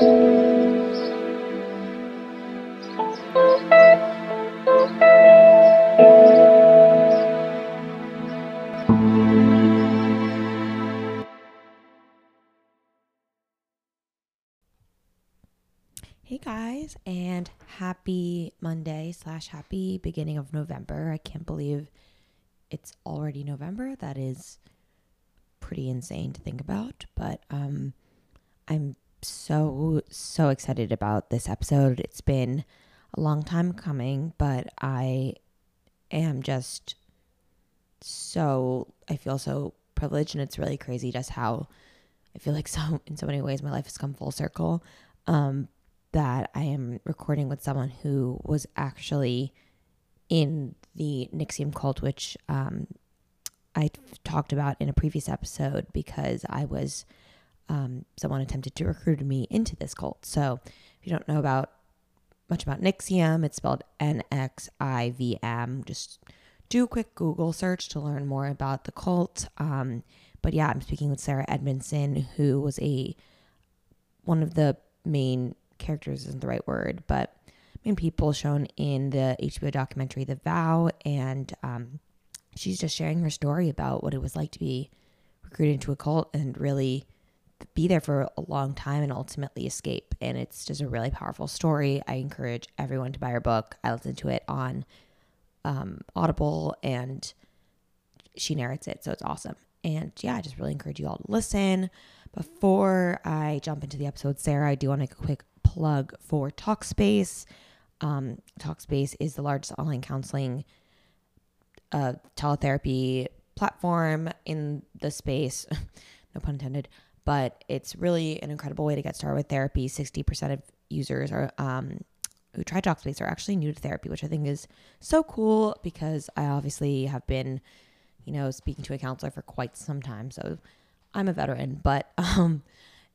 Hey guys, and happy Monday slash happy beginning of November. I can't believe it's already November. That is pretty insane to think about, but um, I'm so, so excited about this episode. It's been a long time coming, but I am just so, I feel so privileged, and it's really crazy just how I feel like so, in so many ways, my life has come full circle. Um, that I am recording with someone who was actually in the NXIVM cult, which um, I talked about in a previous episode because I was um, someone attempted to recruit me into this cult. So if you don't know about much about NXIVM, it's spelled N X I V M. Just do a quick Google search to learn more about the cult. Um, but yeah, I'm speaking with Sarah Edmondson, who was a one of the main characters isn't the right word, but main people shown in the HBO documentary The Vow, and um, she's just sharing her story about what it was like to be recruited into a cult and really be there for a long time and ultimately escape. And it's just a really powerful story. I encourage everyone to buy her book. I listened to it on um, Audible, and she narrates it, so it's awesome. And yeah, I just really encourage you all to listen. Before I jump into the episode, Sarah, I do want to make a quick plug for Talkspace. Um, Talkspace is the largest online counseling uh, teletherapy platform in the space. no pun intended. But it's really an incredible way to get started with therapy. 60% of users are um, who try Talkspace are actually new to therapy, which I think is so cool because I obviously have been, you know, speaking to a counselor for quite some time. So I'm a veteran, but um,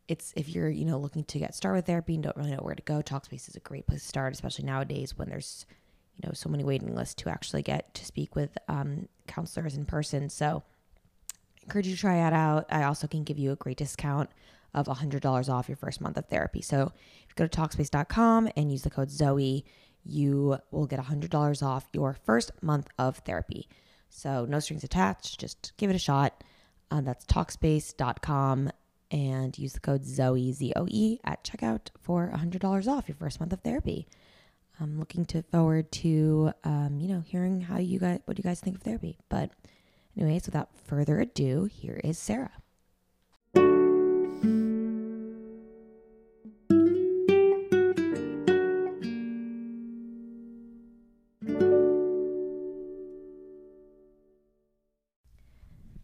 it's if you're you know looking to get started with therapy and don't really know where to go talkspace is a great place to start especially nowadays when there's you know so many waiting lists to actually get to speak with um, counselors in person so encourage you to try it out i also can give you a great discount of $100 off your first month of therapy so if you go to talkspace.com and use the code zoe you will get $100 off your first month of therapy so no strings attached just give it a shot um, that's talkspace.com and use the code Zoe Z O E at checkout for $100 off your first month of therapy. I'm looking to forward to um, you know hearing how you guys what you guys think of therapy. But anyways, without further ado, here is Sarah.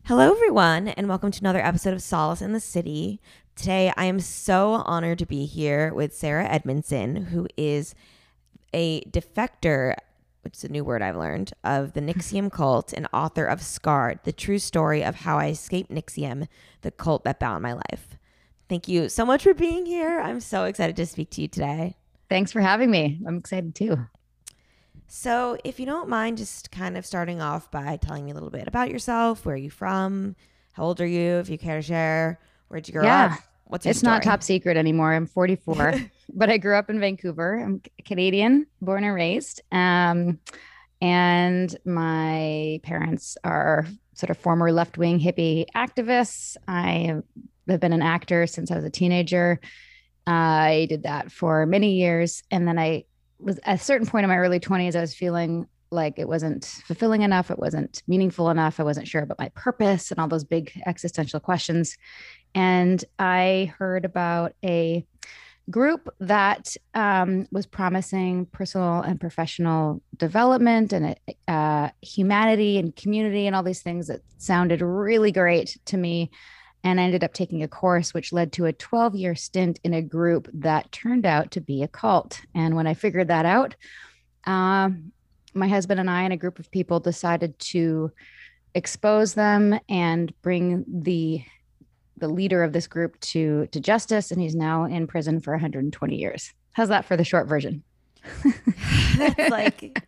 Hello, everyone, and welcome to another episode of Solace in the City. Today, I am so honored to be here with Sarah Edmondson, who is a defector, which is a new word I've learned, of the NXIVM cult and author of Scarred, the true story of how I escaped NXIVM, the cult that bound my life. Thank you so much for being here. I'm so excited to speak to you today. Thanks for having me. I'm excited too. So, if you don't mind just kind of starting off by telling me a little bit about yourself, where are you from, how old are you, if you care to share, where'd you grow yeah. up? What's it's story? not top secret anymore. I'm 44, but I grew up in Vancouver. I'm Canadian, born and raised. Um, and my parents are sort of former left wing hippie activists. I have been an actor since I was a teenager. I did that for many years. And then I was at a certain point in my early 20s, I was feeling like it wasn't fulfilling enough. It wasn't meaningful enough. I wasn't sure about my purpose and all those big existential questions. And I heard about a group that um, was promising personal and professional development and uh, humanity and community and all these things that sounded really great to me and I ended up taking a course which led to a 12 year stint in a group that turned out to be a cult. And when I figured that out, um, my husband and I and a group of people decided to expose them and bring the the leader of this group to to justice and he's now in prison for 120 years. How's that for the short version? That's like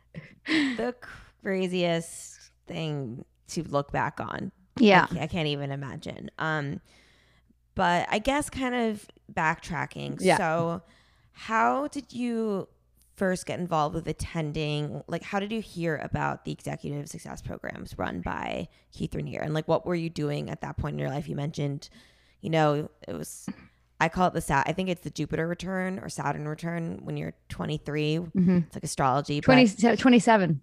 the craziest thing to look back on yeah. I, I can't even imagine. Um, but I guess kind of backtracking. Yeah. So, how did you first get involved with attending? Like, how did you hear about the executive success programs run by Keith Raniere? And like, what were you doing at that point in your life? You mentioned, you know, it was. I call it the Sat. I think it's the Jupiter return or Saturn return when you're 23. Mm-hmm. It's like astrology. 20, but, 27.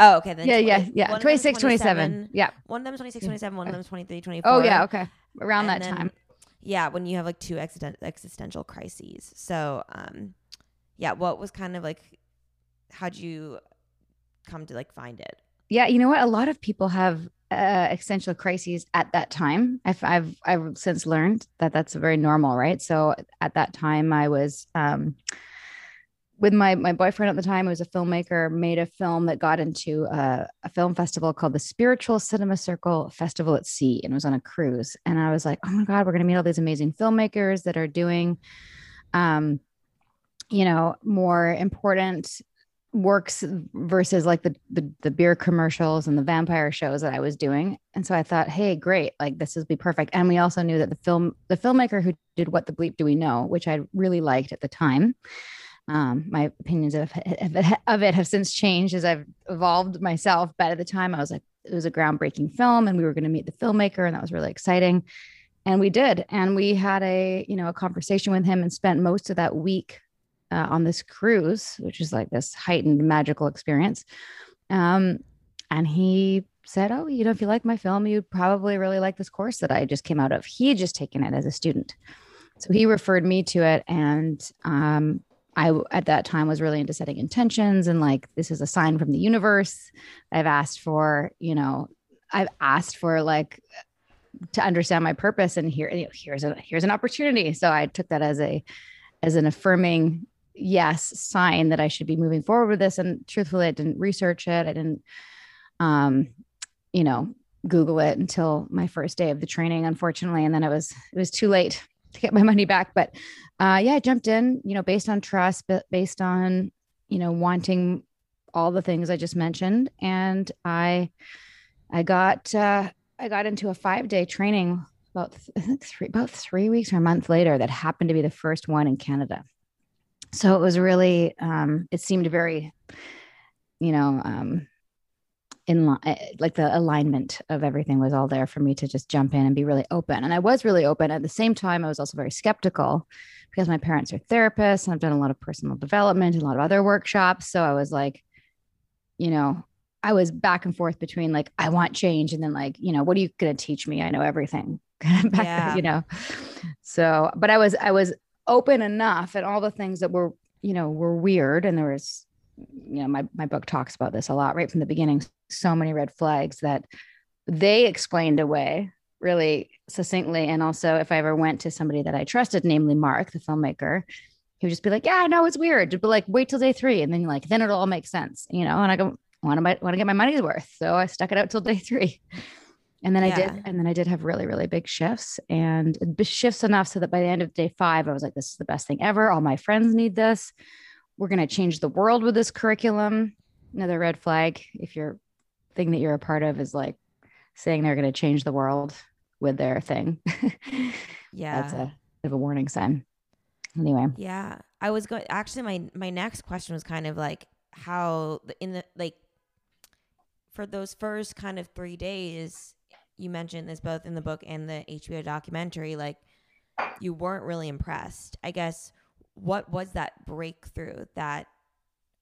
oh, okay. Then Yeah, 20 yeah, yeah. of 26, 27. Yeah. One of them is 26, 27. One of them is 23, 24. Oh, yeah. Okay. Around And that then- time. Yeah, when you have like two existen- existential crises. So, um, yeah, what was kind of like, how'd you come to like find it? Yeah, you know what? A lot of people have uh, existential crises at that time. I've, I've I've since learned that that's very normal, right? So at that time, I was um, with my my boyfriend at the time, who was a filmmaker, made a film that got into a, a film festival called the Spiritual Cinema Circle Festival at Sea, and was on a cruise. And I was like, oh my god, we're gonna meet all these amazing filmmakers that are doing, um, you know, more important works versus like the, the the beer commercials and the vampire shows that I was doing. And so I thought, hey, great, like this would be perfect. And we also knew that the film, the filmmaker who did What the Bleep Do We Know, which I really liked at the time. Um, my opinions of, of of it have since changed as I've evolved myself. But at the time, I was like, it was a groundbreaking film, and we were going to meet the filmmaker, and that was really exciting. And we did, and we had a you know a conversation with him, and spent most of that week uh, on this cruise, which is like this heightened magical experience. Um, and he said, "Oh, you know, if you like my film, you'd probably really like this course that I just came out of." He had just taken it as a student, so he referred me to it, and um, I at that time was really into setting intentions and like this is a sign from the universe. I've asked for, you know, I've asked for like to understand my purpose, and here, you know, here's a here's an opportunity. So I took that as a as an affirming yes sign that I should be moving forward with this. And truthfully, I didn't research it. I didn't, um, you know, Google it until my first day of the training, unfortunately. And then it was it was too late to get my money back. But uh, yeah, I jumped in, you know, based on trust, based on you know wanting all the things I just mentioned, and I I got uh, I got into a five day training about th- three about three weeks or a month later that happened to be the first one in Canada. So it was really um, it seemed very, you know, um, in line like the alignment of everything was all there for me to just jump in and be really open. And I was really open. At the same time, I was also very skeptical because my parents are therapists and I've done a lot of personal development and a lot of other workshops. So I was like, you know, I was back and forth between like, I want change and then like, you know, what are you going to teach me? I know everything. back Yeah. you know. So, but I was I was open enough and all the things that were, you know, were weird. And there was you know, my my book talks about this a lot right from the beginning, so many red flags that they explained away really succinctly. And also if I ever went to somebody that I trusted, namely Mark, the filmmaker, he would just be like, "Yeah, I know it's weird," but like, wait till day three, and then like, then it'll all make sense, you know. And I go, want to want to get my money's worth, so I stuck it out till day three, and then I did, and then I did have really really big shifts, and shifts enough so that by the end of day five, I was like, "This is the best thing ever. All my friends need this. We're gonna change the world with this curriculum." Another red flag if your thing that you're a part of is like saying they're going to change the world with their thing. Yeah. That's a bit of a warning sign. Anyway. Yeah, I was going. Actually, my my next question was kind of like how in the like for those first kind of three days, you mentioned this both in the book and the HBO documentary. Like, you weren't really impressed. I guess what was that breakthrough that,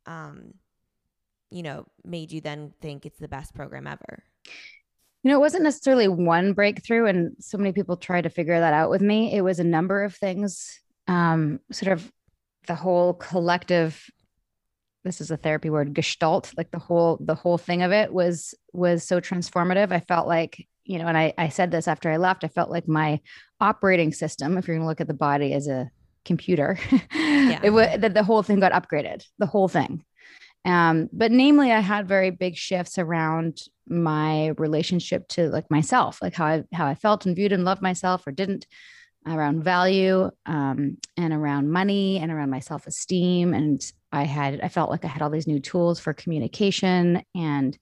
um, you know, made you then think it's the best program ever? You know, it wasn't necessarily one breakthrough, and so many people try to figure that out with me. It was a number of things, um, sort of the whole collective. This is a therapy word, gestalt. Like the whole the whole thing of it was was so transformative. I felt like you know, and I I said this after I left. I felt like my operating system, if you're going to look at the body as a computer, yeah. it was that the whole thing got upgraded. The whole thing. Um, but namely, I had very big shifts around my relationship to like myself, like how I how I felt and viewed and loved myself or didn't, around value, um, and around money and around my self esteem. And I had I felt like I had all these new tools for communication and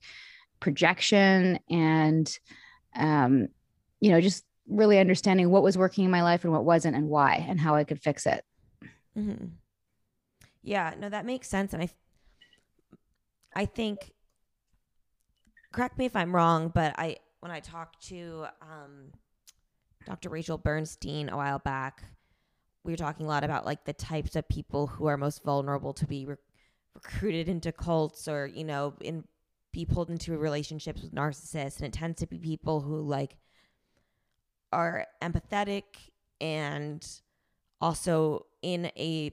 projection and um, you know just really understanding what was working in my life and what wasn't and why and how I could fix it. Mm-hmm. Yeah, no, that makes sense. And I, I think, correct me if I'm wrong, but I, when I talked to um, Dr. Rachel Bernstein a while back, we were talking a lot about like the types of people who are most vulnerable to be re- recruited into cults or, you know, in be pulled into relationships with narcissists. And it tends to be people who like are empathetic and also in a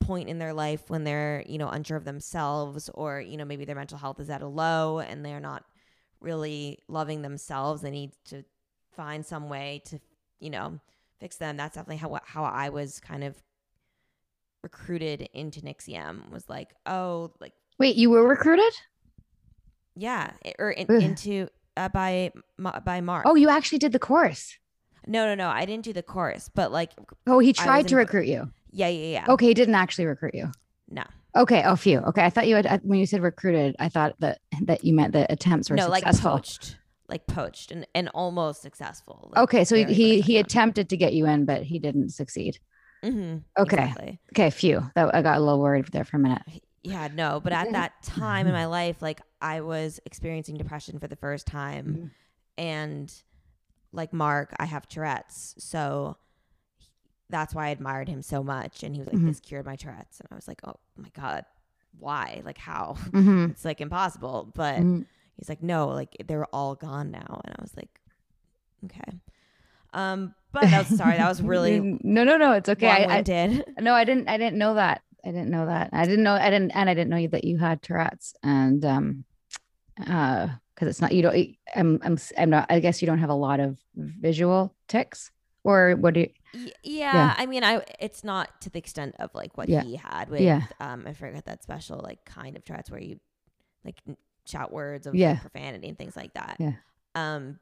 point in their life when they're you know unsure of themselves or you know maybe their mental health is at a low and they're not really loving themselves they need to find some way to you know fix them that's definitely how how I was kind of recruited into NXIVM was like oh like wait you were recruited yeah or in, into uh, by by Mark oh you actually did the course no, no, no. I didn't do the course, but like. Oh, he tried to recruit you. Yeah, yeah, yeah. Okay, he didn't actually recruit you. No. Okay. Oh, phew. Okay, I thought you had when you said recruited. I thought that that you meant the attempts were no, successful. like poached, like poached, and and almost successful. Like okay, so he he, he attempted to get you in, but he didn't succeed. Mm-hmm, okay. Exactly. Okay. Phew. That I got a little worried there for a minute. Yeah. No, but at that time in my life, like I was experiencing depression for the first time, mm-hmm. and like Mark, I have Tourette's. So that's why I admired him so much. And he was like, mm-hmm. this cured my Tourette's. And I was like, oh my God, why? Like, how? Mm-hmm. It's like impossible. But mm-hmm. he's like, no, like they're all gone now. And I was like, okay. Um, but was sorry. That was really no, no, no. It's okay. I, I did. No, I didn't. I didn't know that. I didn't know that. I didn't know. I didn't, and I didn't know that you had Tourette's. And um, uh, because it's not you don't I'm, I'm i'm not i guess you don't have a lot of visual tics or what do you yeah, yeah, i mean i it's not to the extent of like what yeah. he had with yeah. um i forget that special like kind of charts where you like shout words of yeah. like, profanity and things like that yeah um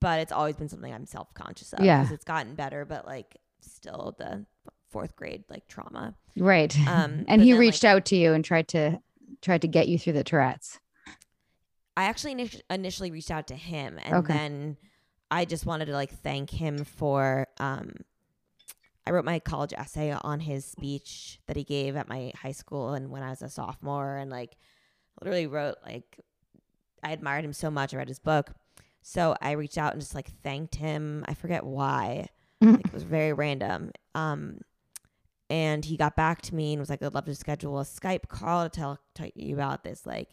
but it's always been something i'm self-conscious of yeah it's gotten better but like still the fourth grade like trauma right um and he then, reached like, out to you and tried to tried to get you through the tourette's I actually initially reached out to him and okay. then I just wanted to like thank him for um I wrote my college essay on his speech that he gave at my high school and when I was a sophomore and like literally wrote like I admired him so much. I read his book. So I reached out and just like thanked him. I forget why. Like, it was very random. Um and he got back to me and was like, I'd love to schedule a Skype call to tell, you about this like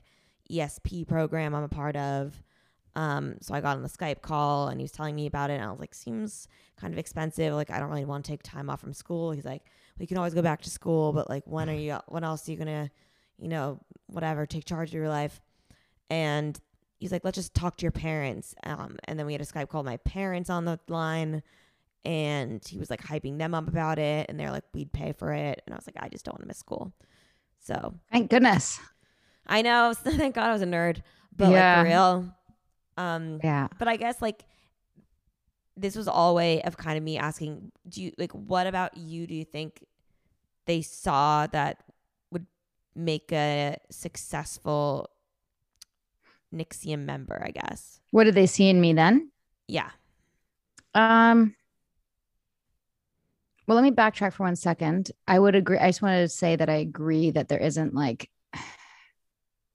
ESP program I'm a part of. Um, so I got on the Skype call and he was telling me about it. And I was like, seems kind of expensive. Like, I don't really want to take time off from school. He's like, we can always go back to school, but like, when are you, when else are you going to, you know, whatever, take charge of your life? And he's like, let's just talk to your parents. Um, and then we had a Skype call my parents on the line and he was like hyping them up about it. And they're like, we'd pay for it. And I was like, I just don't want to miss school. So thank goodness. I know. Thank God I was a nerd, but yeah. like for real. Um, yeah. But I guess like this was all way of kind of me asking, do you like what about you? Do you think they saw that would make a successful NXIVM member? I guess. What did they see in me then? Yeah. Um. Well, let me backtrack for one second. I would agree. I just wanted to say that I agree that there isn't like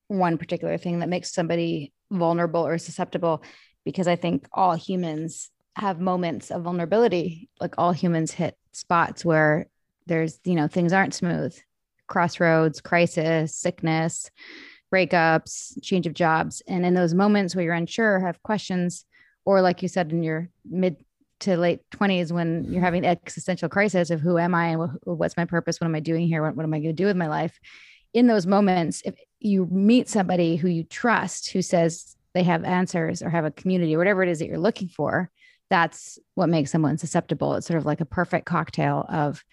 one particular thing that makes somebody vulnerable or susceptible because I think all humans have moments of vulnerability. Like all humans hit spots where there's, you know, things aren't smooth, crossroads, crisis, sickness, breakups, change of jobs. And in those moments where you're unsure, have questions, or like you said, in your mid to late 20s when you're having existential crisis of who am I and what's my purpose? What am I doing here? What, what am I going to do with my life? In those moments, if you meet somebody who you trust who says they have answers or have a community or whatever it is that you're looking for that's what makes someone susceptible it's sort of like a perfect cocktail of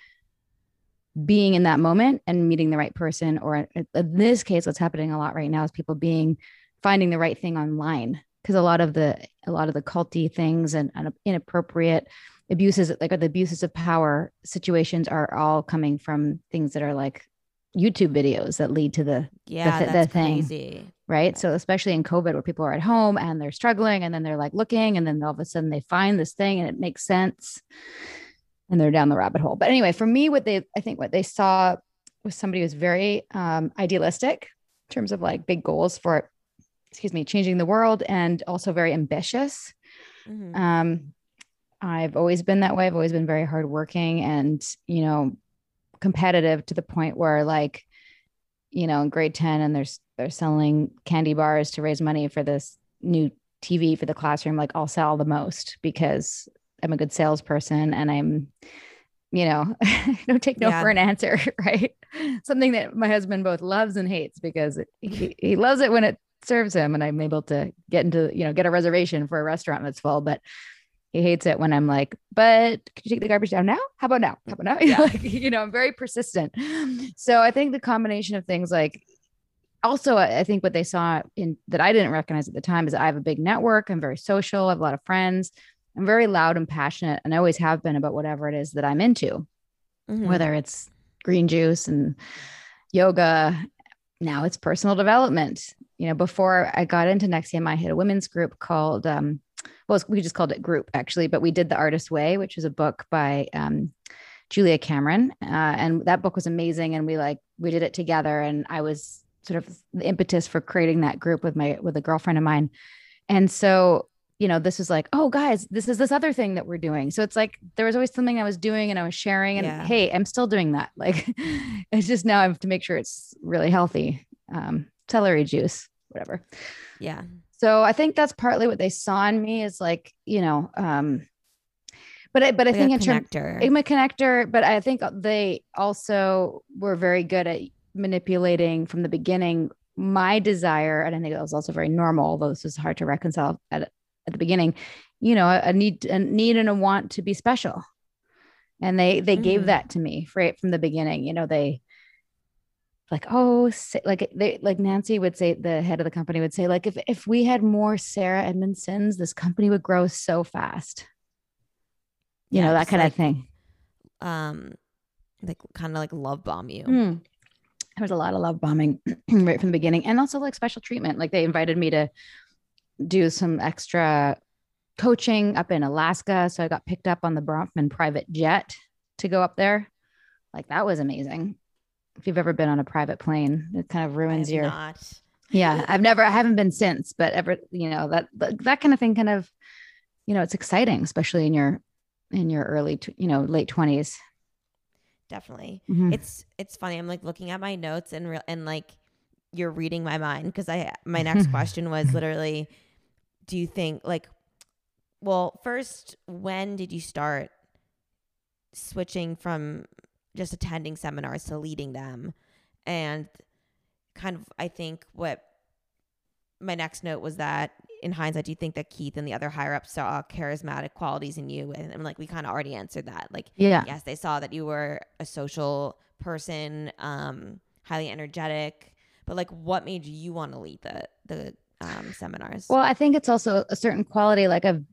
being in that moment and meeting the right person or in this case what's happening a lot right now is people being finding the right thing online because a lot of the a lot of the culty things and, and inappropriate abuses like the abuses of power situations are all coming from things that are like YouTube videos that lead to the Yeah, the that's thing. crazy. right? So especially in COVID where people are at home and they're struggling and then they're like looking and then all of a sudden they find this thing and it makes sense and they're down the rabbit hole. But anyway, for me, what they I think what they saw was somebody who was very um, idealistic in terms of like big goals for excuse me, changing the world and also very ambitious. Mhm. Um, I've always been that way. I've always been very hardworking and, you know, competitive to the point where like, you know, in grade 10 and there's they're selling candy bars to raise money for this new TV for the classroom, like I'll sell the most because I'm a good salesperson and I'm, you know, don't take no Yeah. for an answer, right? Something that my husband both loves and hates because he, he loves it when it serves him and I'm able to get into, you know, get a reservation for a restaurant that's full, but he hates it when I'm like, but could you take the garbage down now? How about now? How about now? Yeah. like, you know, I'm very persistent. So I think the combination of things like also I think what they saw in that I didn't recognize at the time is I have a big network. I'm very social. I have a lot of friends. I'm very loud and passionate and I always have been about whatever it is that I'm into Mhm. whether it's green juice and yoga now it's personal development you know before i got into NXIVM i had a women's group called um well we just called it group actually but we did the artist way which is a book by um julia cameron. Uh, and that book was amazing and we like we did it together and i was sort of the impetus for creating that group with my with a girlfriend of mine. And so you know this is like oh guys this is this other thing that we're doing. So it's like there was always something i was doing and i was sharing and Yeah. hey i'm still doing that. Like it's just now i have to make sure it's really healthy. Um celery juice whatever Yeah. so i think that's partly what they saw in me is like you know um but i but i Like think a in terms connector. I'm a connector, but I think they also were very good at manipulating from the beginning my desire, and I think that was also very normal, although this was hard to reconcile at at the beginning. You know, a need, a need, and a want to be special, and they they gave Mhm. that to me right from the beginning. You know, they like oh like they like Nancy would say the head of the company would say like if if we had more Sarah Edmondsons, this company would grow so fast. You Yeah, know that kind like- of thing. um like kind of like love bomb you. Mm. There was a lot of love bombing right from the beginning, and also like special treatment. Like they invited me to do some extra coaching up in Alaska, so I got picked up on the Bronfman private jet to go up there. Like that was amazing. If you've ever been on a private plane, it kind of ruins your. not. Yeah, I've never, I haven't been since, but ever, you know, that that, kind of thing, kind of, you know, it's exciting, especially in your in your early, you know, late 20s Definitely. Mhm. It's it's funny. I'm like looking at my notes and re- and like you're reading my mind because I my next question was literally, do you think like, well, first, when did you start switching from just attending seminars to leading them, and kind of I think what my next note was that in hindsight, do you think that Keith and the other higher ups saw charismatic qualities in you? And I'm like, we kind of already answered that. Like, yeah. yes, they saw that you were a social person, um, highly energetic. But like, what made you want to lead the the um, seminars? Well, I think it's also a certain quality. Like I've,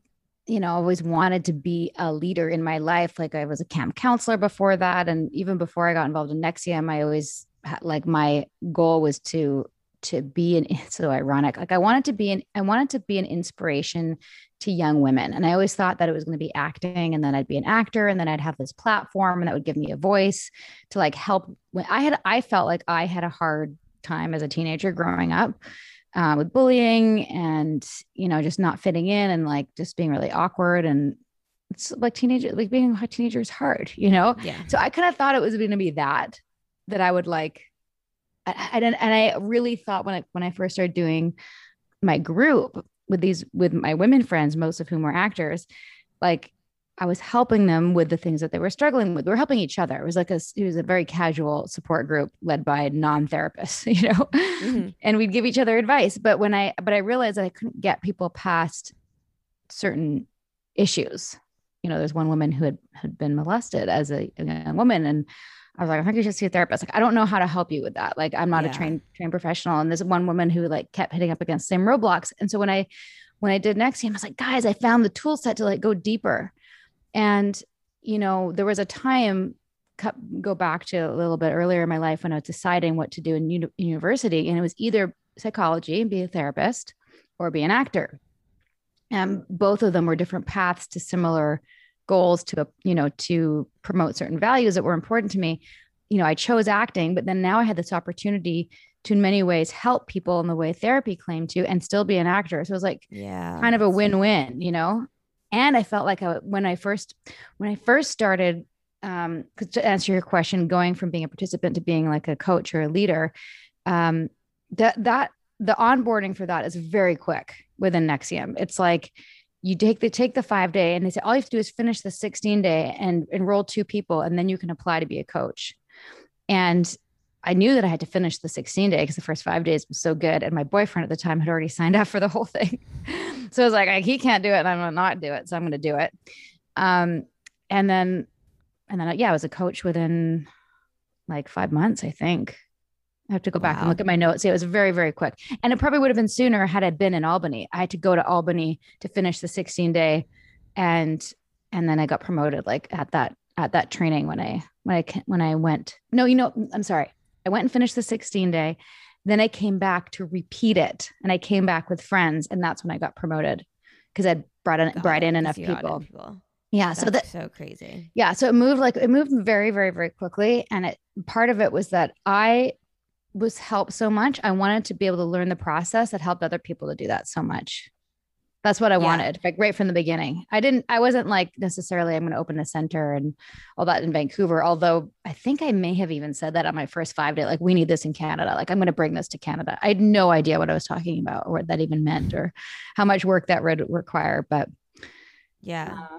you know, I always wanted to be a leader in my life. Like I was a camp counselor before that, and even before I got involved in NXIVM, I always had like my goal was to to be an. It's so ironic. Like I wanted to be an. I wanted to be an inspiration to young women, and I always thought that it was going to be acting, and then I'd be an actor, and then I'd have this platform, and that would give me a voice to like help. When I had, I felt like I had a hard time as a teenager growing up uh, with bullying and you know just not fitting in and like just being really awkward and it's like teenager like being a teenager is hard you know? Yeah, so i kind of thought it was going to be that that i would like I, I didn't and i really thought when i when i first started doing my group with these with my women friends most of whom were actors like i was helping them with the things that they were struggling with. We were helping each other. It was like a it was a very casual support group led by non-therapists you know? Mhm. and we'd give each other advice. But when i but i realized that i couldn't get people past certain issues. You know there's one woman who had, had been molested as a, a young woman and i was like i think you should see a therapist. Like i don't know how to help you with that. Like i'm not Yeah. a trained trained professional. And there's one woman who like kept hitting up against the same roadblocks. And so when i when i did next i was like guys i found the tool set to like go deeper and you know there was a time go back to a little bit earlier in my life when I was deciding what to do in uni- university, and it was either psychology, and be a therapist, or be an actor. And both of them were different paths to similar goals to you know to promote certain values that were important to me. You know i chose acting but then now i had this opportunity to in many ways help people in the way therapy claimed to and still be an actor. So it was like yeah kind of a win-win you know and i felt like I, when i first when i first started um to answer your question going from being a participant to being like a coach or a leader um that that the onboarding for that is very quick within NXIVM. It's like you take the take the five day and they say all you have to do is finish the 16 day and enroll two people and then you can apply to be a coach. And I knew that I had to finish the 16 day because the first five days was so good. And my boyfriend at the time had already signed up for the whole thing. so I was like, he can't do it and I'm gonna not do it. So I'm gonna do it. Um, and then and then yeah, I was a coach within like five months, I think. I have to go back wow. and look at my notes. It was very, very quick. And it probably would have been sooner had I been in Albany. I had to go to Albany to finish the 16 day and and then I got promoted like at that at that training when I when I when I went. No, you know, I'm sorry. I went and finished the 16 day. Then I came back to repeat it and I came back with friends and that's when I got promoted because I'd brought in brought in enough people. people. Yeah, that's so that so crazy. Yeah, so it moved like it moved very very very quickly and it part of it was that I was helped so much. I wanted to be able to learn the process that helped other people to do that so much. That's what I yeah. wanted, like right from the beginning. I didn't, I wasn't like necessarily, I'm going to open a center and all that in Vancouver. Although I think I may have even said that on my first five day, like, we need this in Canada. Like, I'm going to bring this to Canada. I had no idea what I was talking about or what that even meant or how much work that would require. But yeah. Uh,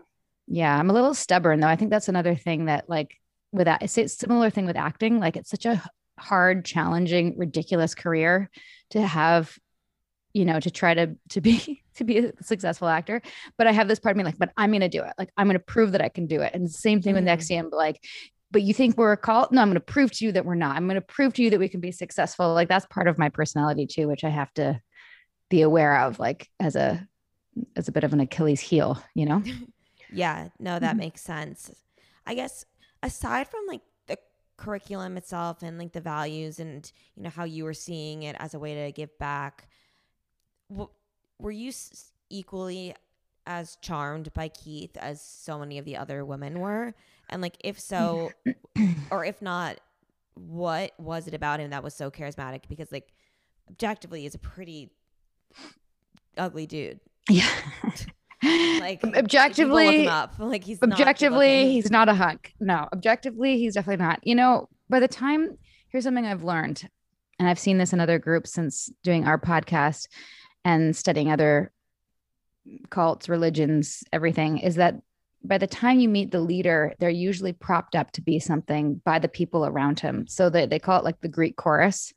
yeah. I'm a little stubborn though. I think that's another thing that, like, with that, it's a similar thing with acting. Like, it's such a hard, challenging, ridiculous career to have, you know, to try to to be to be a successful actor. But I have this part of me like, but I'm gonna do it. Like I'm gonna prove that I can do it. And the same thing mm-hmm. with NXIVM, but like, but you think we're a cult? No, I'm gonna prove to you that we're not. I'm gonna prove to you that we can be successful. Like that's part of my personality too, which I have to be aware of, like as a as a bit of an Achilles heel, you know? yeah, no, that mm-hmm. makes sense. I guess aside from like the curriculum itself and like the values and you know how you were seeing it as a way to give back were you equally as charmed by Keith as so many of the other women were? And like if so or if not what was it about him that was so charismatic? Because like objectively he's a pretty ugly dude. Yeah. Like objectively up. like he's objectively not he's not a hunk. No objectively he's definitely not. You know by the time here's something i've learned and i've seen this in other groups since doing our podcast and studying other cults religions everything is that by the time you meet the leader they're usually propped up to be something by the people around him so that they call it like the greek chorus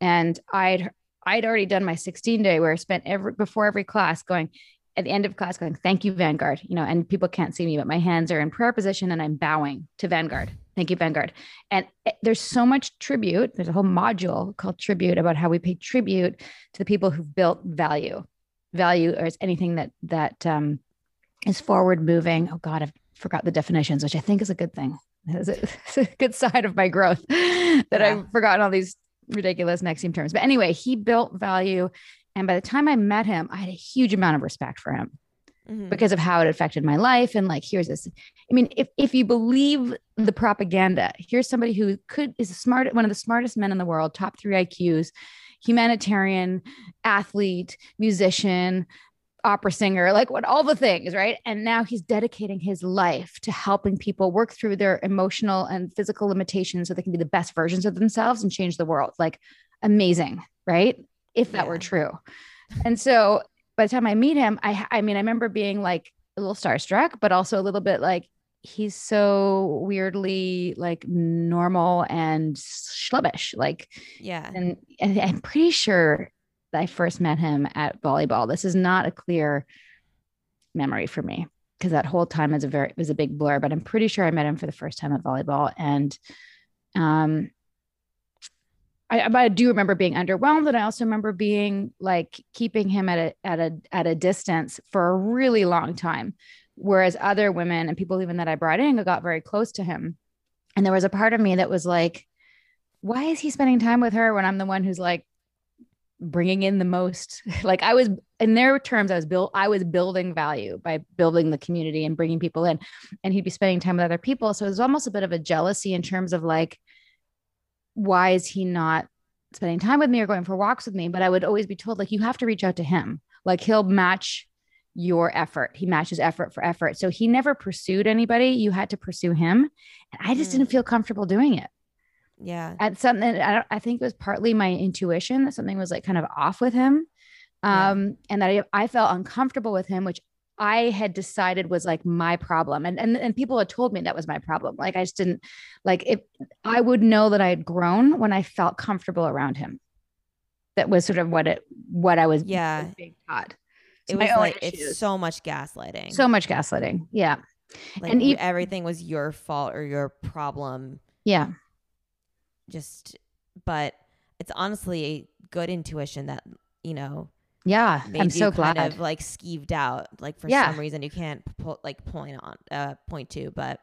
and i'd I'd already done my 16 day where I spent every before every class going, at the end of class going, thank you, Vanguard. You know, and people can't see me, but my hands are in prayer position and I'm bowing to Vanguard. Thank you, Vanguard. And there's so much tribute. There's a whole module called tribute about how we pay tribute to the people who've built value. Value or is anything that that um, is forward moving. Oh God, I've forgot the definitions, which I think is a good thing. It's a, it's a good side of my growth that yeah. I've forgotten all these ridiculous NXIVM terms. But anyway, he built value and by the time I met him, I had a huge amount of respect for him mm-hmm. because of how it affected my life. And like, here's this. I mean, if if you believe the propaganda, here's somebody who could is a smart, one of the smartest men in the world, top three IQs, humanitarian, athlete, musician, opera singer, like what all the things, right? And now he's dedicating his life to helping people work through their emotional and physical limitations so they can be the best versions of themselves and change the world. Like amazing, right? if that yeah. were true. And so by the time I meet him, I I mean, I remember being like a little starstruck, but also a little bit like he's so weirdly like normal and schlubbish. Like, yeah. And, and I'm pretty sure I first met him at volleyball. This is not a clear memory for me because that whole time is a very was a big blur, but I'm pretty sure I met him for the first time at volleyball. And um I, but I do remember being underwhelmed, and I also remember being like keeping him at a at a at a distance for a really long time. Whereas other women and people even that I brought in got very close to him, And there was a part of me that was like, why is he spending time with her when I'm the one who's like bringing in the most? like I was in their terms, I was built, I was building value by building the community and bringing people in, and he'd be spending time with other people. So it was almost a bit of a jealousy in terms of like, why is he not spending time with me or going for walks with me? But I would always be told like, you have to reach out to him. Like he'll match your effort. He matches effort for effort. So he never pursued anybody. You had to pursue him. And I just mm. didn't feel comfortable doing it. Yeah. At something, I, I think it was partly my intuition that something was like kind of off with him. Um, yeah. and that I, I felt uncomfortable with him, which I had decided was like my problem. And, and, and people had told me that was my problem. Like I just didn't like if I would know that I had grown when I felt comfortable around him. That was sort of what it, what I was yeah. being taught it was like it's so much gaslighting. So much gaslighting. Yeah. Like and even, everything was your fault or your problem. Yeah. Just but it's honestly a good intuition that, you know, yeah, I'm so glad. Kind of like skeeved out, like for yeah. some reason you can't pull, like point on, uh, point to, but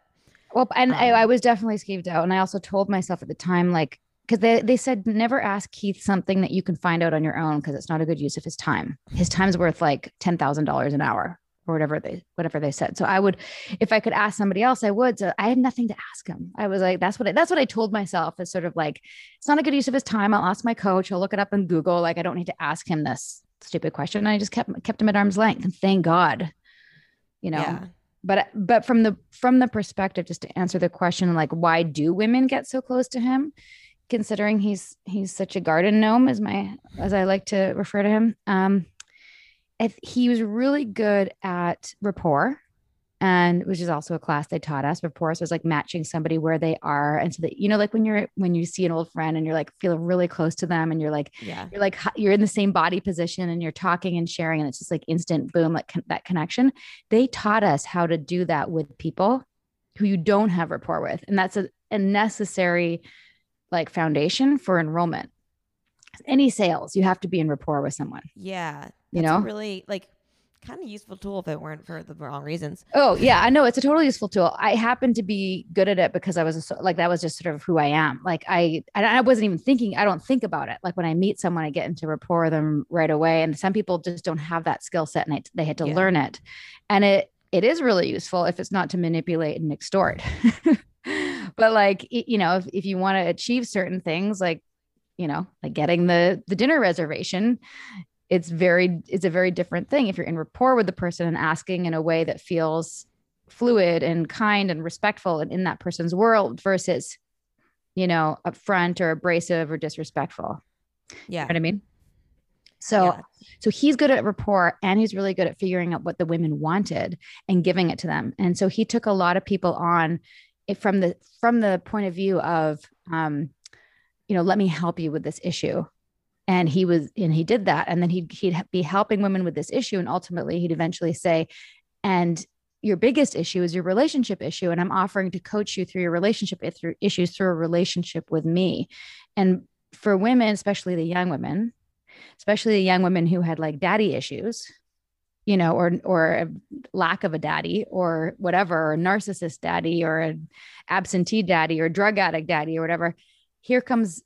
well, and um, I, I was definitely skeeved out, and I also told myself at the time, like, because they, they said never ask Keith something that you can find out on your own because it's not a good use of his time. His time's worth like ten thousand dollars an hour or whatever they whatever they said. So I would, if I could ask somebody else, I would. So I had nothing to ask him. I was like, that's what I, that's what I told myself is sort of like, it's not a good use of his time. I'll ask my coach. I'll look it up in Google. Like I don't need to ask him this stupid question. I just kept kept him at arm's length. And thank God, you know. Yeah. But but from the from the perspective, just to answer the question, like why do women get so close to him? considering he's he's such a garden gnome as my as I like to refer to him. Um, if he was really good at rapport, and which is also a class they taught us. Rapport so was like matching somebody where they are, and so that you know, like when you're when you see an old friend and you're like feeling really close to them, and you're like, yeah, you're like you're in the same body position, and you're talking and sharing, and it's just like instant boom, like con- that connection. They taught us how to do that with people who you don't have rapport with, and that's a, a necessary like foundation for enrollment. Any sales, you have to be in rapport with someone. Yeah. You know, really like kind of useful tool if it weren't for the wrong reasons. Oh yeah, I know it's a totally useful tool. I happen to be good at it because I was a, like that was just sort of who I am. Like I I wasn't even thinking. I don't think about it. Like when I meet someone, I get into rapport with them right away. And some people just don't have that skill set, and I, they had to yeah. learn it. And it it is really useful if it's not to manipulate and extort. but like you know if, if you want to achieve certain things like you know like getting the the dinner reservation it's very it's a very different thing if you're in rapport with the person and asking in a way that feels fluid and kind and respectful and in that person's world versus you know upfront or abrasive or disrespectful. Yeah you know what i mean? So yeah. so he's good at rapport and he's really good at figuring out what the women wanted and giving it to them. And so he took a lot of people on from the from the point of view of um, you know let me help you with this issue and he was and he did that. And then he'd, he'd be helping women with this issue. And ultimately he'd eventually say and your biggest issue is your relationship issue. And i'm offering to coach you through your relationship eh, through issues through a relationship with me. And for women especially the young women especially the young women who had like daddy issues you know, or or a lack of a daddy or whatever, or a narcissist daddy or an absentee daddy or drug addict daddy or whatever. Here comes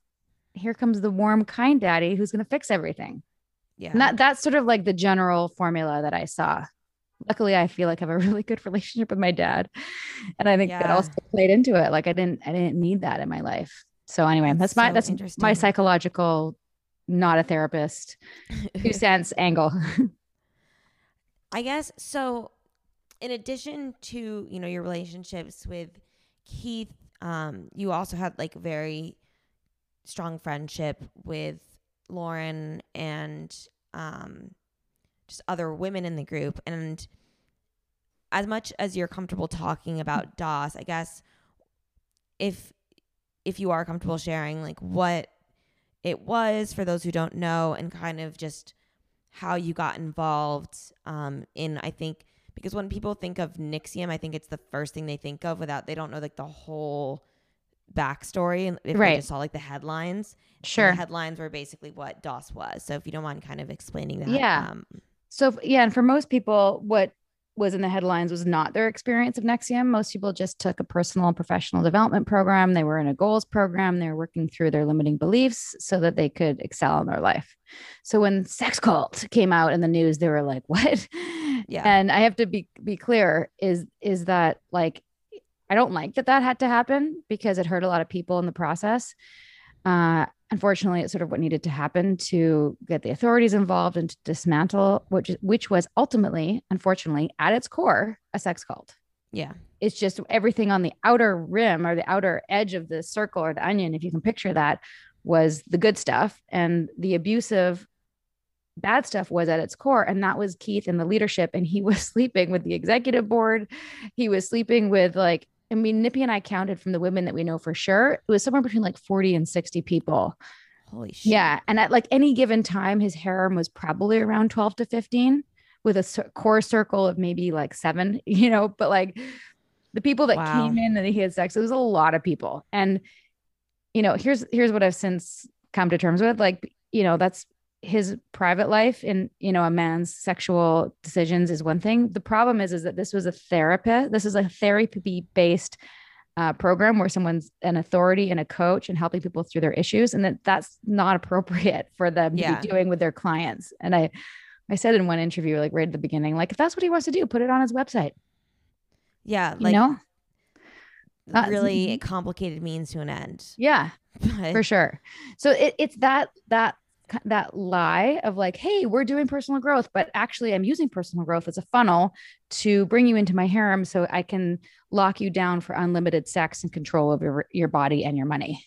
here comes the warm, kind daddy who's going to fix everything. Yeah. And that, that's sort of like the general formula that I saw. Luckily, I feel like I have a really good relationship with my dad. And I think yeah. that also played into it. Like I didn't, I didn't need that in my life. So anyway, that's, that's my, so that's my psychological, not a therapist, two cents angle. I guess so. In addition to you know your relationships with Keith, um, you also had like very strong friendship with Lauren and um, just other women in the group. And as much as you're comfortable talking about DOS, I guess if if you are comfortable sharing like what it was for those who don't know and kind of just how you got involved um, in I think because when people think of NXIVM, I think it's the first thing they think of without they don't know like the whole backstory and if right. just saw like the headlines. Sure. The headlines were basically what DOS was. So if you don't mind kind of explaining that. Yeah. Um, so yeah, and for most people, what was in the headlines was not their experience of NXIVM. Most people just took a personal and professional development program. They were in a goals program. They were working through their limiting beliefs so that they could excel in their life. So when sex cult came out in the news, they were like, "What?" Yeah. And I have to be be clear is is that like I don't like that that had to happen because it hurt a lot of people in the process. Uh, unfortunately, it's sort of what needed to happen to get the authorities involved and to dismantle, which which was ultimately, unfortunately, at its core, a sex cult. Yeah. It's just everything on the outer rim or the outer edge of the circle or the onion, if you can picture that, was the good stuff. And the abusive bad stuff was at its core. And that was Keith and the leadership. And he was sleeping with the executive board. He was sleeping with like I mean, Nippy and I counted from the women that we know for sure. It was somewhere between like 40 and 60 people. Holy shit. Yeah. And at like any given time, his harem was probably around 12 to 15 with a core circle of maybe like seven, you know, but like the people that wow. came in and he had sex, it was a lot of people. And, you know, here's, here's what I've since come to terms with. Like, you know, that's his private life and you know a man's sexual decisions is one thing. The problem is is that this was a therapist this is a therapy based uh, program where someone's an authority and a coach and helping people through their issues and that that's not appropriate for them yeah. to be doing with their clients. And i i said in one interview like right at the beginning like if that's what he wants to do put it on his website. Yeah like you know really complicated means to an end. Yeah but. for sure. So it, it's that that that lie of like, hey, we're doing personal growth, but actually I'm using personal growth as a funnel to bring you into my harem so I can lock you down for unlimited sex and control of your, your body and your money.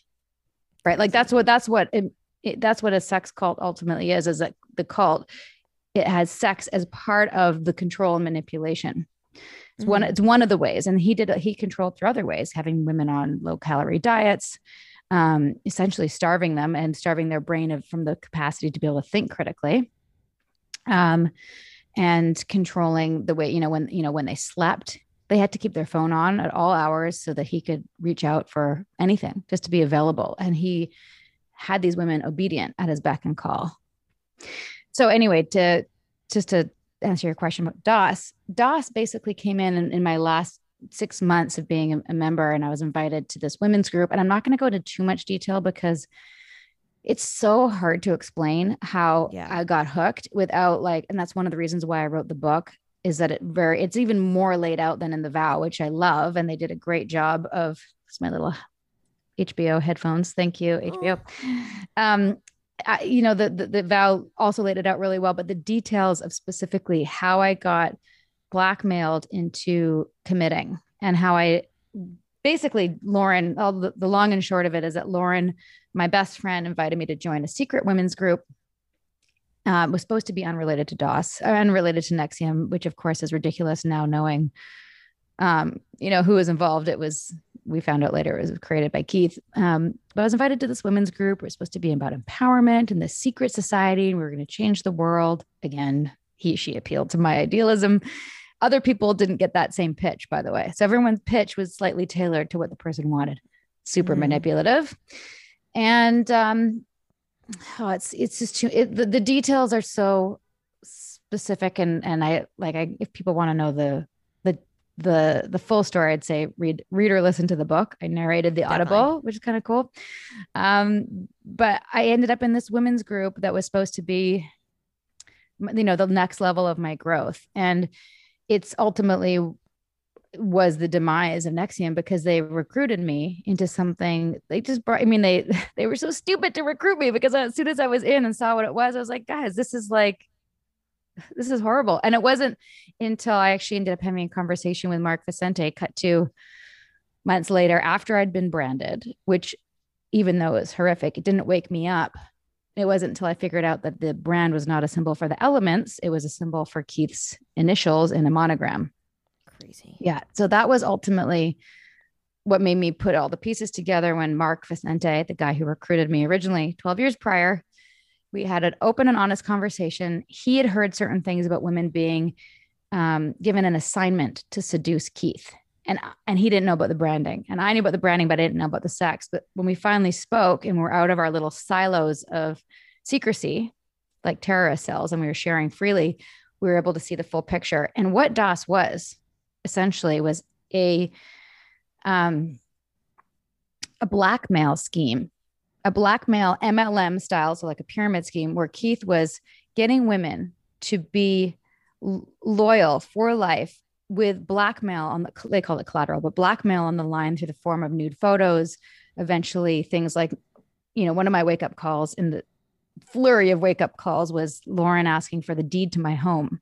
Right. Like that's what that's what it, it, that's what a sex cult ultimately is, is that the cult it has sex as part of the control and manipulation. It's mm-hmm. one it's one of the ways. And he did he controlled through other ways, having women on low calorie diets, um, essentially starving them and starving their brain of, from the capacity to be able to think critically. Um, and controlling the way, you know, when, you know, when they slept, they had to keep their phone on at all hours so that he could reach out for anything just to be available. And he had these women obedient at his beck and call. So anyway, to just to answer your question about DOS, DOS basically came in in, in my last six months of being a, member and I was invited to this women's group. And I'm not going to go into too much detail because it's so hard to explain how yeah. I got hooked without like, and that's one of the reasons why I wrote the book is that it very, it's even more laid out than in the vow, which I love. And they did a great job of it's my little HBO headphones. Thank you, HBO. Oh. Um, I, you know, the, the, the vow also laid it out really well, but the details of specifically how I got blackmailed into committing and how I basically Lauren, all the, the long and short of it is that Lauren, my best friend, invited me to join a secret women's group. Uh, was supposed to be unrelated to DOS, uh, unrelated to NXIVM, which of course is ridiculous now knowing, um, you know, who was involved. It was, we found out later, it was created by Keith. Um, but I was invited to this women's group. We're supposed to be about empowerment and the secret society, and we we're going to change the world. Again, he, she appealed to my idealism. Other people didn't get that same pitch, by the way. So everyone's pitch was slightly tailored to what the person wanted. Super mm. manipulative. And um, oh, it's it's just too it, the, the details are so specific and and I like I if people want to know the the the the full story, I'd say read read or listen to the book. I narrated the Definitely. audible, which is kind of cool. Um, but I ended up in this women's group that was supposed to be you know the next level of my growth and it's ultimately was the demise of NXIVM because they recruited me into something. They just brought, I mean, they they were so stupid to recruit me because as soon as I was in and saw what it was, I was like, guys, this is like this is horrible. And it wasn't until I actually ended up having a conversation with Mark Vicente, cut to months later after I'd been branded, which even though it was horrific, it didn't wake me up it wasn't until I figured out that the brand was not a symbol for the elements, it was a symbol for Keith's initials in a monogram. Crazy. Yeah. So that was ultimately what made me put all the pieces together when Mark Vicente, the guy who recruited me originally 12 years prior, we had an open and honest conversation. He had heard certain things about women being um, given an assignment to seduce Keith and and he didn't know about the branding. And i knew about the branding but i didn't know about the sex. But when we finally spoke and we're out of our little silos of secrecy like terrorist cells and we were sharing freely we were able to see the full picture. And what DOS was essentially was a um, a blackmail scheme, a blackmail MLM style, so like a pyramid scheme, where Keith was getting women to be loyal for life with blackmail on the they call it collateral, but blackmail on the line through the form of nude photos. Eventually, things like, you know, one of my wake up calls in the flurry of wake up calls was Lauren asking for the deed to my home.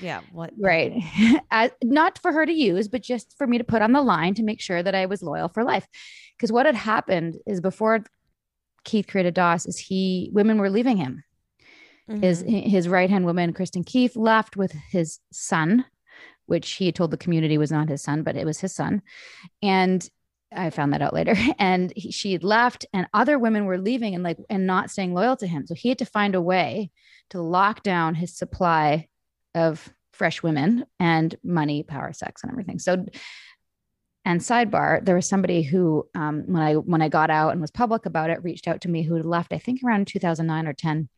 Yeah. What? Right. As, not for her to use, but just for me to put on the line to make sure that I was loyal for life. Because what had happened is before Keith created DOS, is he women were leaving him. His Mhm. his right hand woman, Kristin Keeffe, left with his son, which he told the community was not his son, but it was his son. And I found that out later. And he, she left, and other women were leaving and like and not staying loyal to him. So he had to find a way to lock down his supply of fresh women and money, power, sex, and everything. So, and sidebar, there was somebody who, um, when I when I got out and was public about it, reached out to me who had left, I think around 2009 or 10.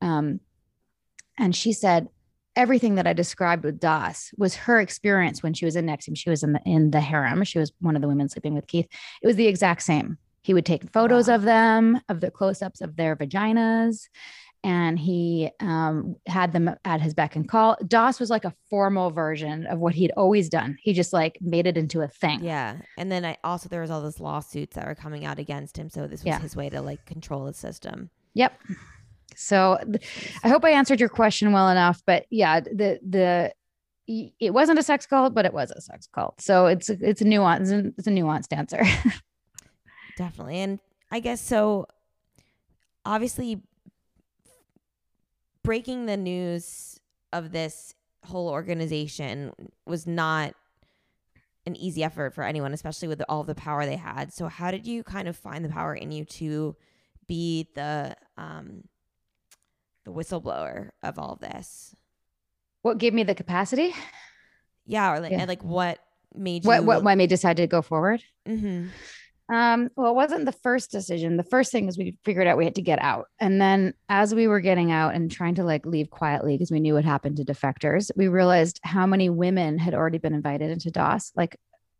Um, and she said everything that I described with DOS was her experience when she was in NXIVM. She was in the in the harem. She was one of the women sleeping with Keith. It was the exact same. He would take photos Wow. of them, of the close-ups of their vaginas, and he um, had them at his beck and call. DOS was like a formal version of what he'd always done. He just like made it into a thing. Yeah. And then I also there was all those lawsuits that were coming out against him. So this was Yeah. his way to like control the system. Yep. So I hope I answered your question well enough, but yeah, the the it wasn't a sex cult, but it was a sex cult. So it's a- it's a nuance it's a nuanced answer. Definitely. And I guess so obviously breaking the news of this whole organization was not an easy effort for anyone, especially with all the power they had. So how did you kind of find the power in you to be the um the whistleblower of all this? what gave me the capacity? Yeah, or like, Yeah. and like what made you What what what made me decide to go forward? Mm-hmm. Um, well, it wasn't the first decision. The first thing is we figured out we had to get out. And then as we were getting out and trying to like leave quietly because we knew what happened to defectors, we realized how many women had already been invited into DOS. Like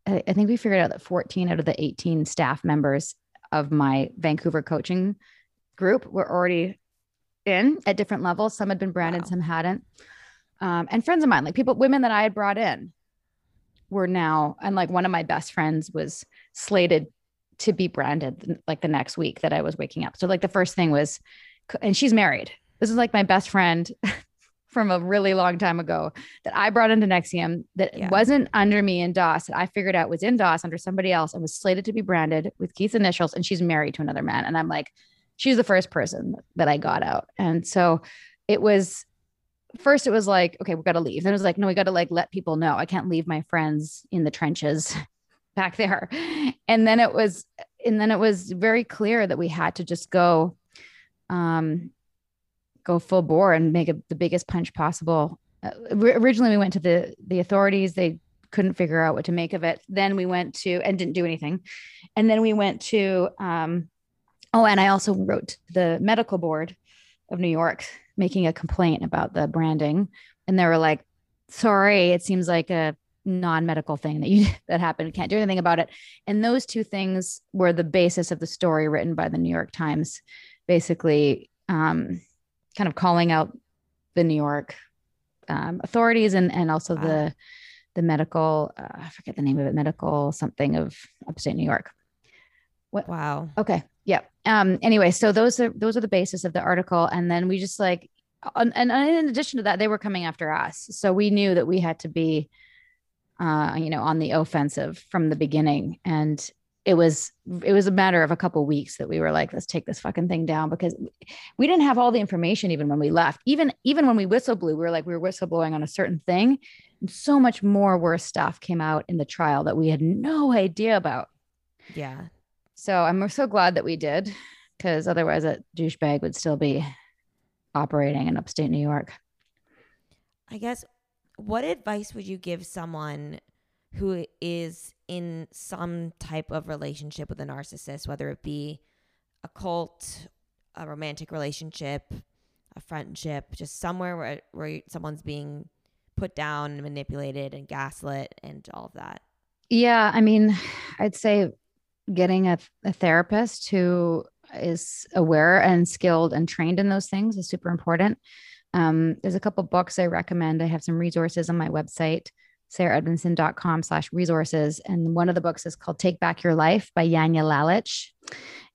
I, I think we figured out that 14 out of the 18 staff members of my Vancouver coaching group were already in at different levels. Some had been branded, Wow. some hadn't. Um, and friends of mine, like people, women that I had brought in, were now, and like one of my best friends was slated to be branded like the next week that I was waking up. So like the first thing was, and she's married. This is like my best friend from a really long time ago that I brought into NXIVM that Yeah. wasn't under me in DOS that I figured out was in DOS under somebody else and was slated to be branded with Keith's initials. And she's married to another man. And I'm like, she's the first person that I got out. And so it was first it was like, okay, we got to leave. Then it was like, no, we got to like let people know. I can't leave my friends in the trenches back there. And then it was, and then it was very clear that we had to just go, um, go full bore and make a, the biggest punch possible. Uh, ori- originally, we went to the the authorities. They couldn't figure out what to make of it. Then we went to and didn't do anything. And then we went to, um, oh, and I also wrote to the medical board of New York making a complaint about the branding, and they were like, "Sorry, it seems like a non-medical thing that you that happened. Can't do anything about it." And those two things were the basis of the story written by the New York Times, basically, um, kind of calling out the New York um, authorities and and also Wow. the the medical uh, I forget the name of it medical something of upstate New York. what Wow. Okay. Yeah. Um, anyway, so those are those are the basis of the article. And then we just like and, and in addition to that, they were coming after us. So we knew that we had to be uh, you know, on the offensive from the beginning. And it was it was a matter of a couple weeks that we were like, let's take this fucking thing down because we didn't have all the information even when we left. Even even when we whistle blew, we were like, we were whistleblowing on a certain thing. And so much more worse stuff came out in the trial that we had no idea about. Yeah. So I'm so glad that we did, because otherwise that douchebag would still be operating in upstate New York. I guess what advice would you give someone who is in some type of relationship with a narcissist, whether it be a cult, a romantic relationship, a friendship, just somewhere where where someone's being put down and manipulated and gaslit and all of that? Yeah, I mean, I'd say getting a, a therapist who is aware and skilled and trained in those things is super important. Um, there's a couple books I recommend. I have some resources on my website, sarahedmondson.com slash resources. And one of the books is called Take Back Your Life by Janja Lalich.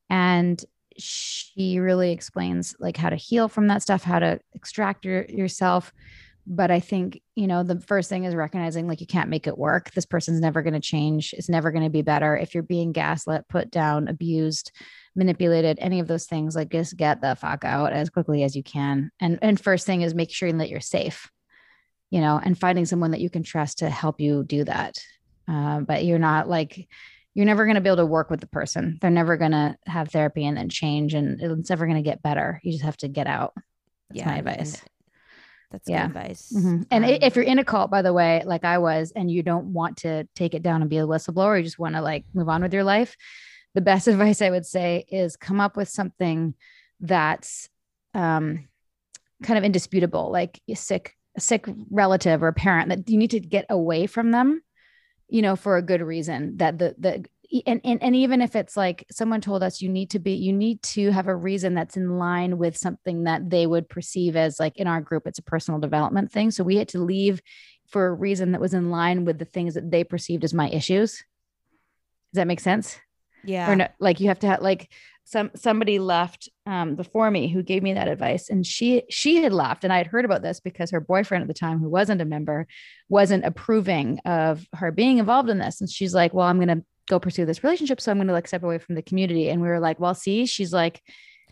And she really explains like how to heal from that stuff, how to extract your, yourself. But I think, you know, the first thing is recognizing like you can't make it work. This person's never going to change. It's never going to be better. If you're being gaslit, put down, abused, manipulated, any of those things, like just get the fuck out as quickly as you can. And and first thing is make sure that you're safe, you know, and finding someone that you can trust to help you do that. Uh, but you're not like you're never going to be able to work with the person. They're never going to have therapy and then change, and it's never going to get better. You just have to get out. That's yeah, my advice. That's yeah. advice. Mm-hmm. And um, if you're in a cult, by the way, like I was, and you don't want to take it down and be a whistleblower, you just want to like move on with your life, the best advice I would say is come up with something that's um, kind of indisputable, like a sick, a sick relative or a parent that you need to get away from them, you know, for a good reason. That the the and, and and even if it's like someone told us you need to be you need to have a reason that's in line with something that they would perceive as like in our group it's a personal development thing. So we had to leave for a reason that was in line with the things that they perceived as my issues. Does that make sense? Yeah. Or no, like you have to have like some somebody left um, before me who gave me that advice and she she had left and I had heard about this because her boyfriend at the time who wasn't a member wasn't approving of her being involved in this. And she's like well I'm going to go pursue this relationship so I'm going to like step away from the community and we were like well see she's like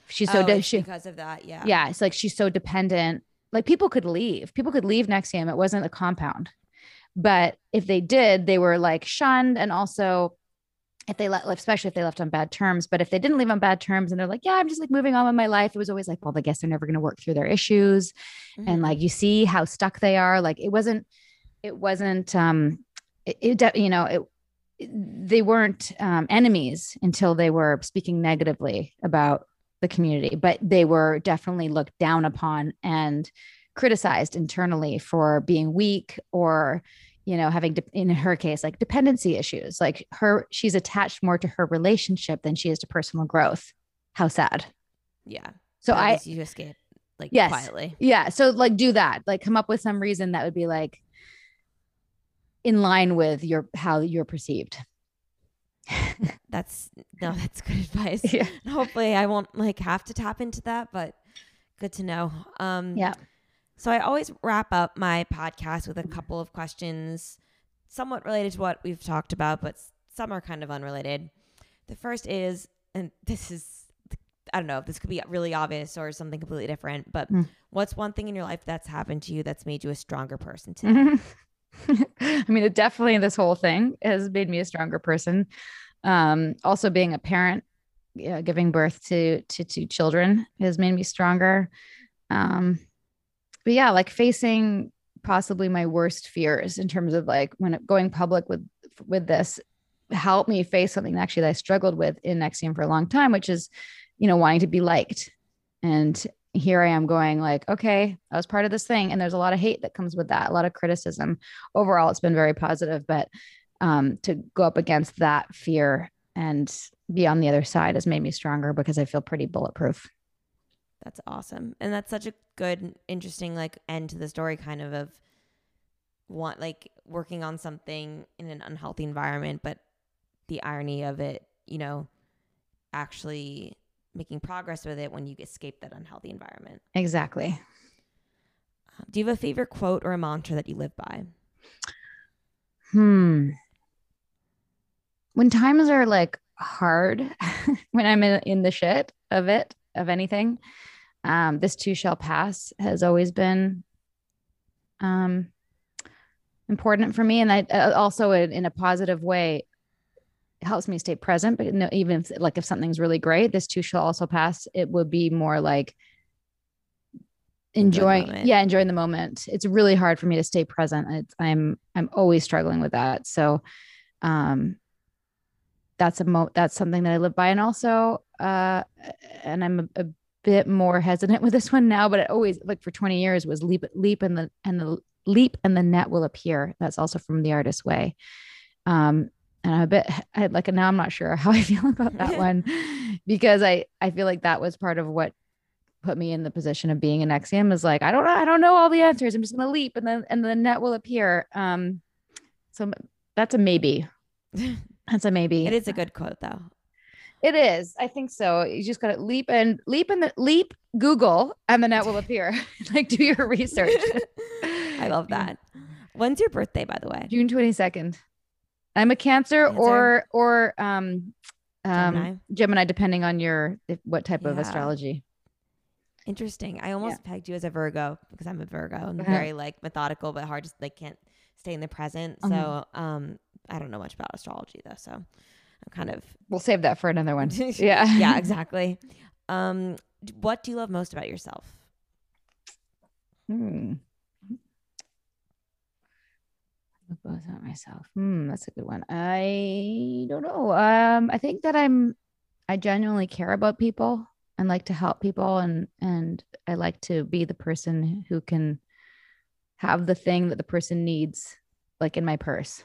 she's so oh, de- she, because of that yeah yeah it's like she's so dependent like people could leave people could leave NXIVM it wasn't a compound but if they did they were like shunned and also if they left, especially if they left on bad terms. But if they didn't leave on bad terms and they're like, yeah, I'm just like moving on with my life, it was always like, well, I guess they're never going to work through their issues. Mm-hmm. And like, you see how stuck they are. Like, it wasn't, it wasn't, um, it, it you know, it, they weren't um, enemies until they were speaking negatively about the community, but they were definitely looked down upon and criticized internally for being weak or you know having de- in her case like dependency issues. Like her she's attached more to her relationship than she is to personal growth. How sad. Yeah. So i you escape like yes, quietly. Yeah. So like do that. Like come up with some reason that would be like in line with your how you're perceived that's no that's good advice yeah. hopefully i won't like have to tap into that but good to know um yeah so I always wrap up my podcast with a couple of questions somewhat related to what we've talked about, but some are kind of unrelated. The first is, and this is, I don't know, if this could be really obvious or something completely different, but mm. what's one thing in your life that's happened to you that's made you a stronger person today? I mean, it definitely this whole thing has made me a stronger person. Um, also being a parent, yeah, giving birth to, to two children has made me stronger. Um, but yeah, like facing possibly my worst fears in terms of like when it, going public with with this helped me face something actually that I struggled with in NXIVM for a long time, which is, you know, wanting to be liked. And here I am going like, okay, I was part of this thing. And there's a lot of hate that comes with that, a lot of criticism. Overall, it's been very positive, but um, to go up against that fear and be on the other side has made me stronger because I feel pretty bulletproof. That's awesome. And that's such a good, interesting like end to the story kind of of want like working on something in an unhealthy environment, but the irony of it, you know, actually making progress with it when you escape that unhealthy environment. Exactly. Um, do you have a favorite quote or a mantra that you live by? Hmm. When times are like hard, when I'm in, in the shit of it, of anything, um, this too shall pass has always been um, important for me. And I uh, also in, in, a positive way helps me stay present. But no, even if like if something's really great, this too shall also pass. It would be more like enjoying, yeah, enjoying the moment. It's really hard for me to stay present. It's, I'm I'm always struggling with that. So um that's a mo that's something that I live by. And also uh and I'm a, a bit more hesitant with this one now, but it always like for 20 years was leap leap and the and the leap and the net will appear. That's also from the artist way. Um, and I'm a bit I, like now I'm not sure how I feel about that one because I I feel like that was part of what put me in the position of being an NXIVM is like I don't know I don't know all the answers. I'm just gonna leap and then and the net will appear. Um so that's a maybe. That's a maybe. It is a good quote though. it is. I think so. You just gotta leap and leap and the leap Google and the net will appear. Like do your research. I love that. When's your birthday, by the way? June 22nd I'm a cancer, Cancer. or or um um Gemini? Gemini, depending on your if, what type of astrology. Interesting. I almost pegged you as a Virgo because I'm a Virgo and Uh-huh. very like methodical, but hard to like can't stay in the present. So Mhm. um, I don't know much about astrology though. So I'm kind of We'll save that for another one. Yeah. yeah, exactly. Um, what do you love most about yourself? Hmm. Both at myself. Hmm, that's a good one. I don't know. Um, I think that I'm I genuinely care about people and like to help people and and I like to be the person who can have the thing that the person needs like in my purse.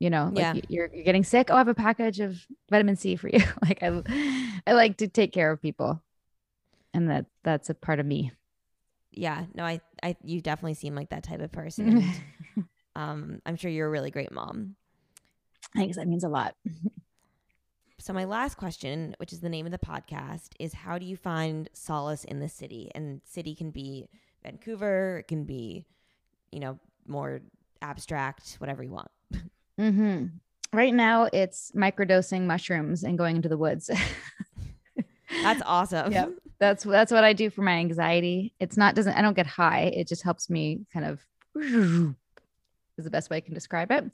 You know, like Yeah. you're you're getting sick. Oh, I have a package of vitamin C for you. like I I like to take care of people. And that that's a part of me. Yeah, no, I, I, you definitely seem like that type of person. um, I'm sure you're a really great mom. Thanks. That means a lot. So my last question, which is the name of the podcast, is how do you find solace in the city? And city can be Vancouver, it can be, you know, more abstract, whatever you want. Mm-hmm. Right now, it's microdosing mushrooms and going into the woods. That's awesome. Yep. that's that's what I do for my anxiety. It's not doesn't I don't get high. It just helps me kind of is the best way I can describe it.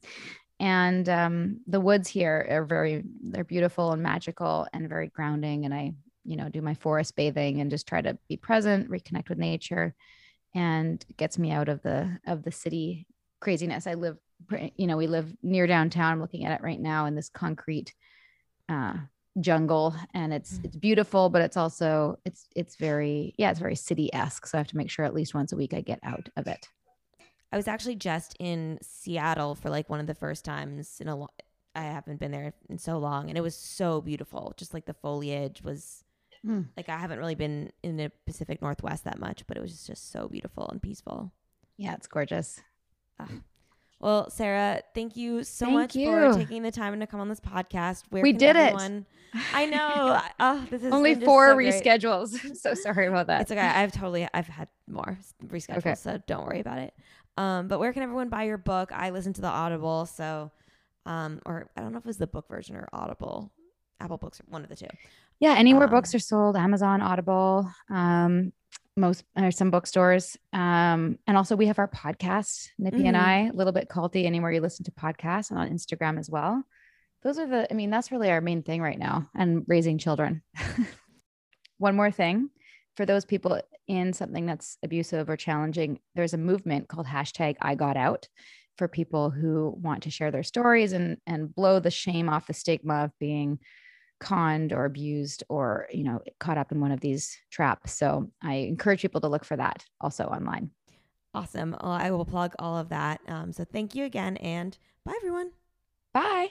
And um, the woods here are very they're beautiful and magical and very grounding. And I you know do my forest bathing and just try to be present, reconnect with nature, and gets me out of the of the city craziness. I live you know we live near downtown. I'm looking at it right now in this concrete. Uh, jungle and it's Mm. it's beautiful but it's also it's it's very yeah it's very city-esque so i have to make sure at least once a week i get out of it I was actually just in Seattle for like one of the first times in a lo- I haven't been there in so long and it was so beautiful. Just like the foliage was Hmm. like I haven't really been in the Pacific Northwest that much, but it was just so beautiful and peaceful. yeah it's gorgeous Well, Sarah, thank you so Thank much you. for taking the time to come on this podcast. Where We did it. I know. Oh, this is only four so reschedules so sorry about that It's okay. I've totally I've had more reschedules, Okay. so don't worry about it. Um, but where can everyone buy your book? I listen to the Audible, so um, or I don't know if it was the book version or Audible, Apple Books, one of the two. yeah anywhere Um, books are sold amazon audible um most or some bookstores um and also we have our podcast nippy and Mhm. i a little bit culty anywhere you listen to podcasts and on instagram as well those are the i mean that's really our main thing right now and raising children one more thing for those people in something that's abusive or challenging, there's a movement called hashtag I got out for people who want to share their stories and and blow the shame off the stigma of being conned or abused or you know caught up in one of these traps. So I encourage people to look for that also online. Awesome. Well, I will plug all of that. Um, so thank you again and bye everyone. Bye.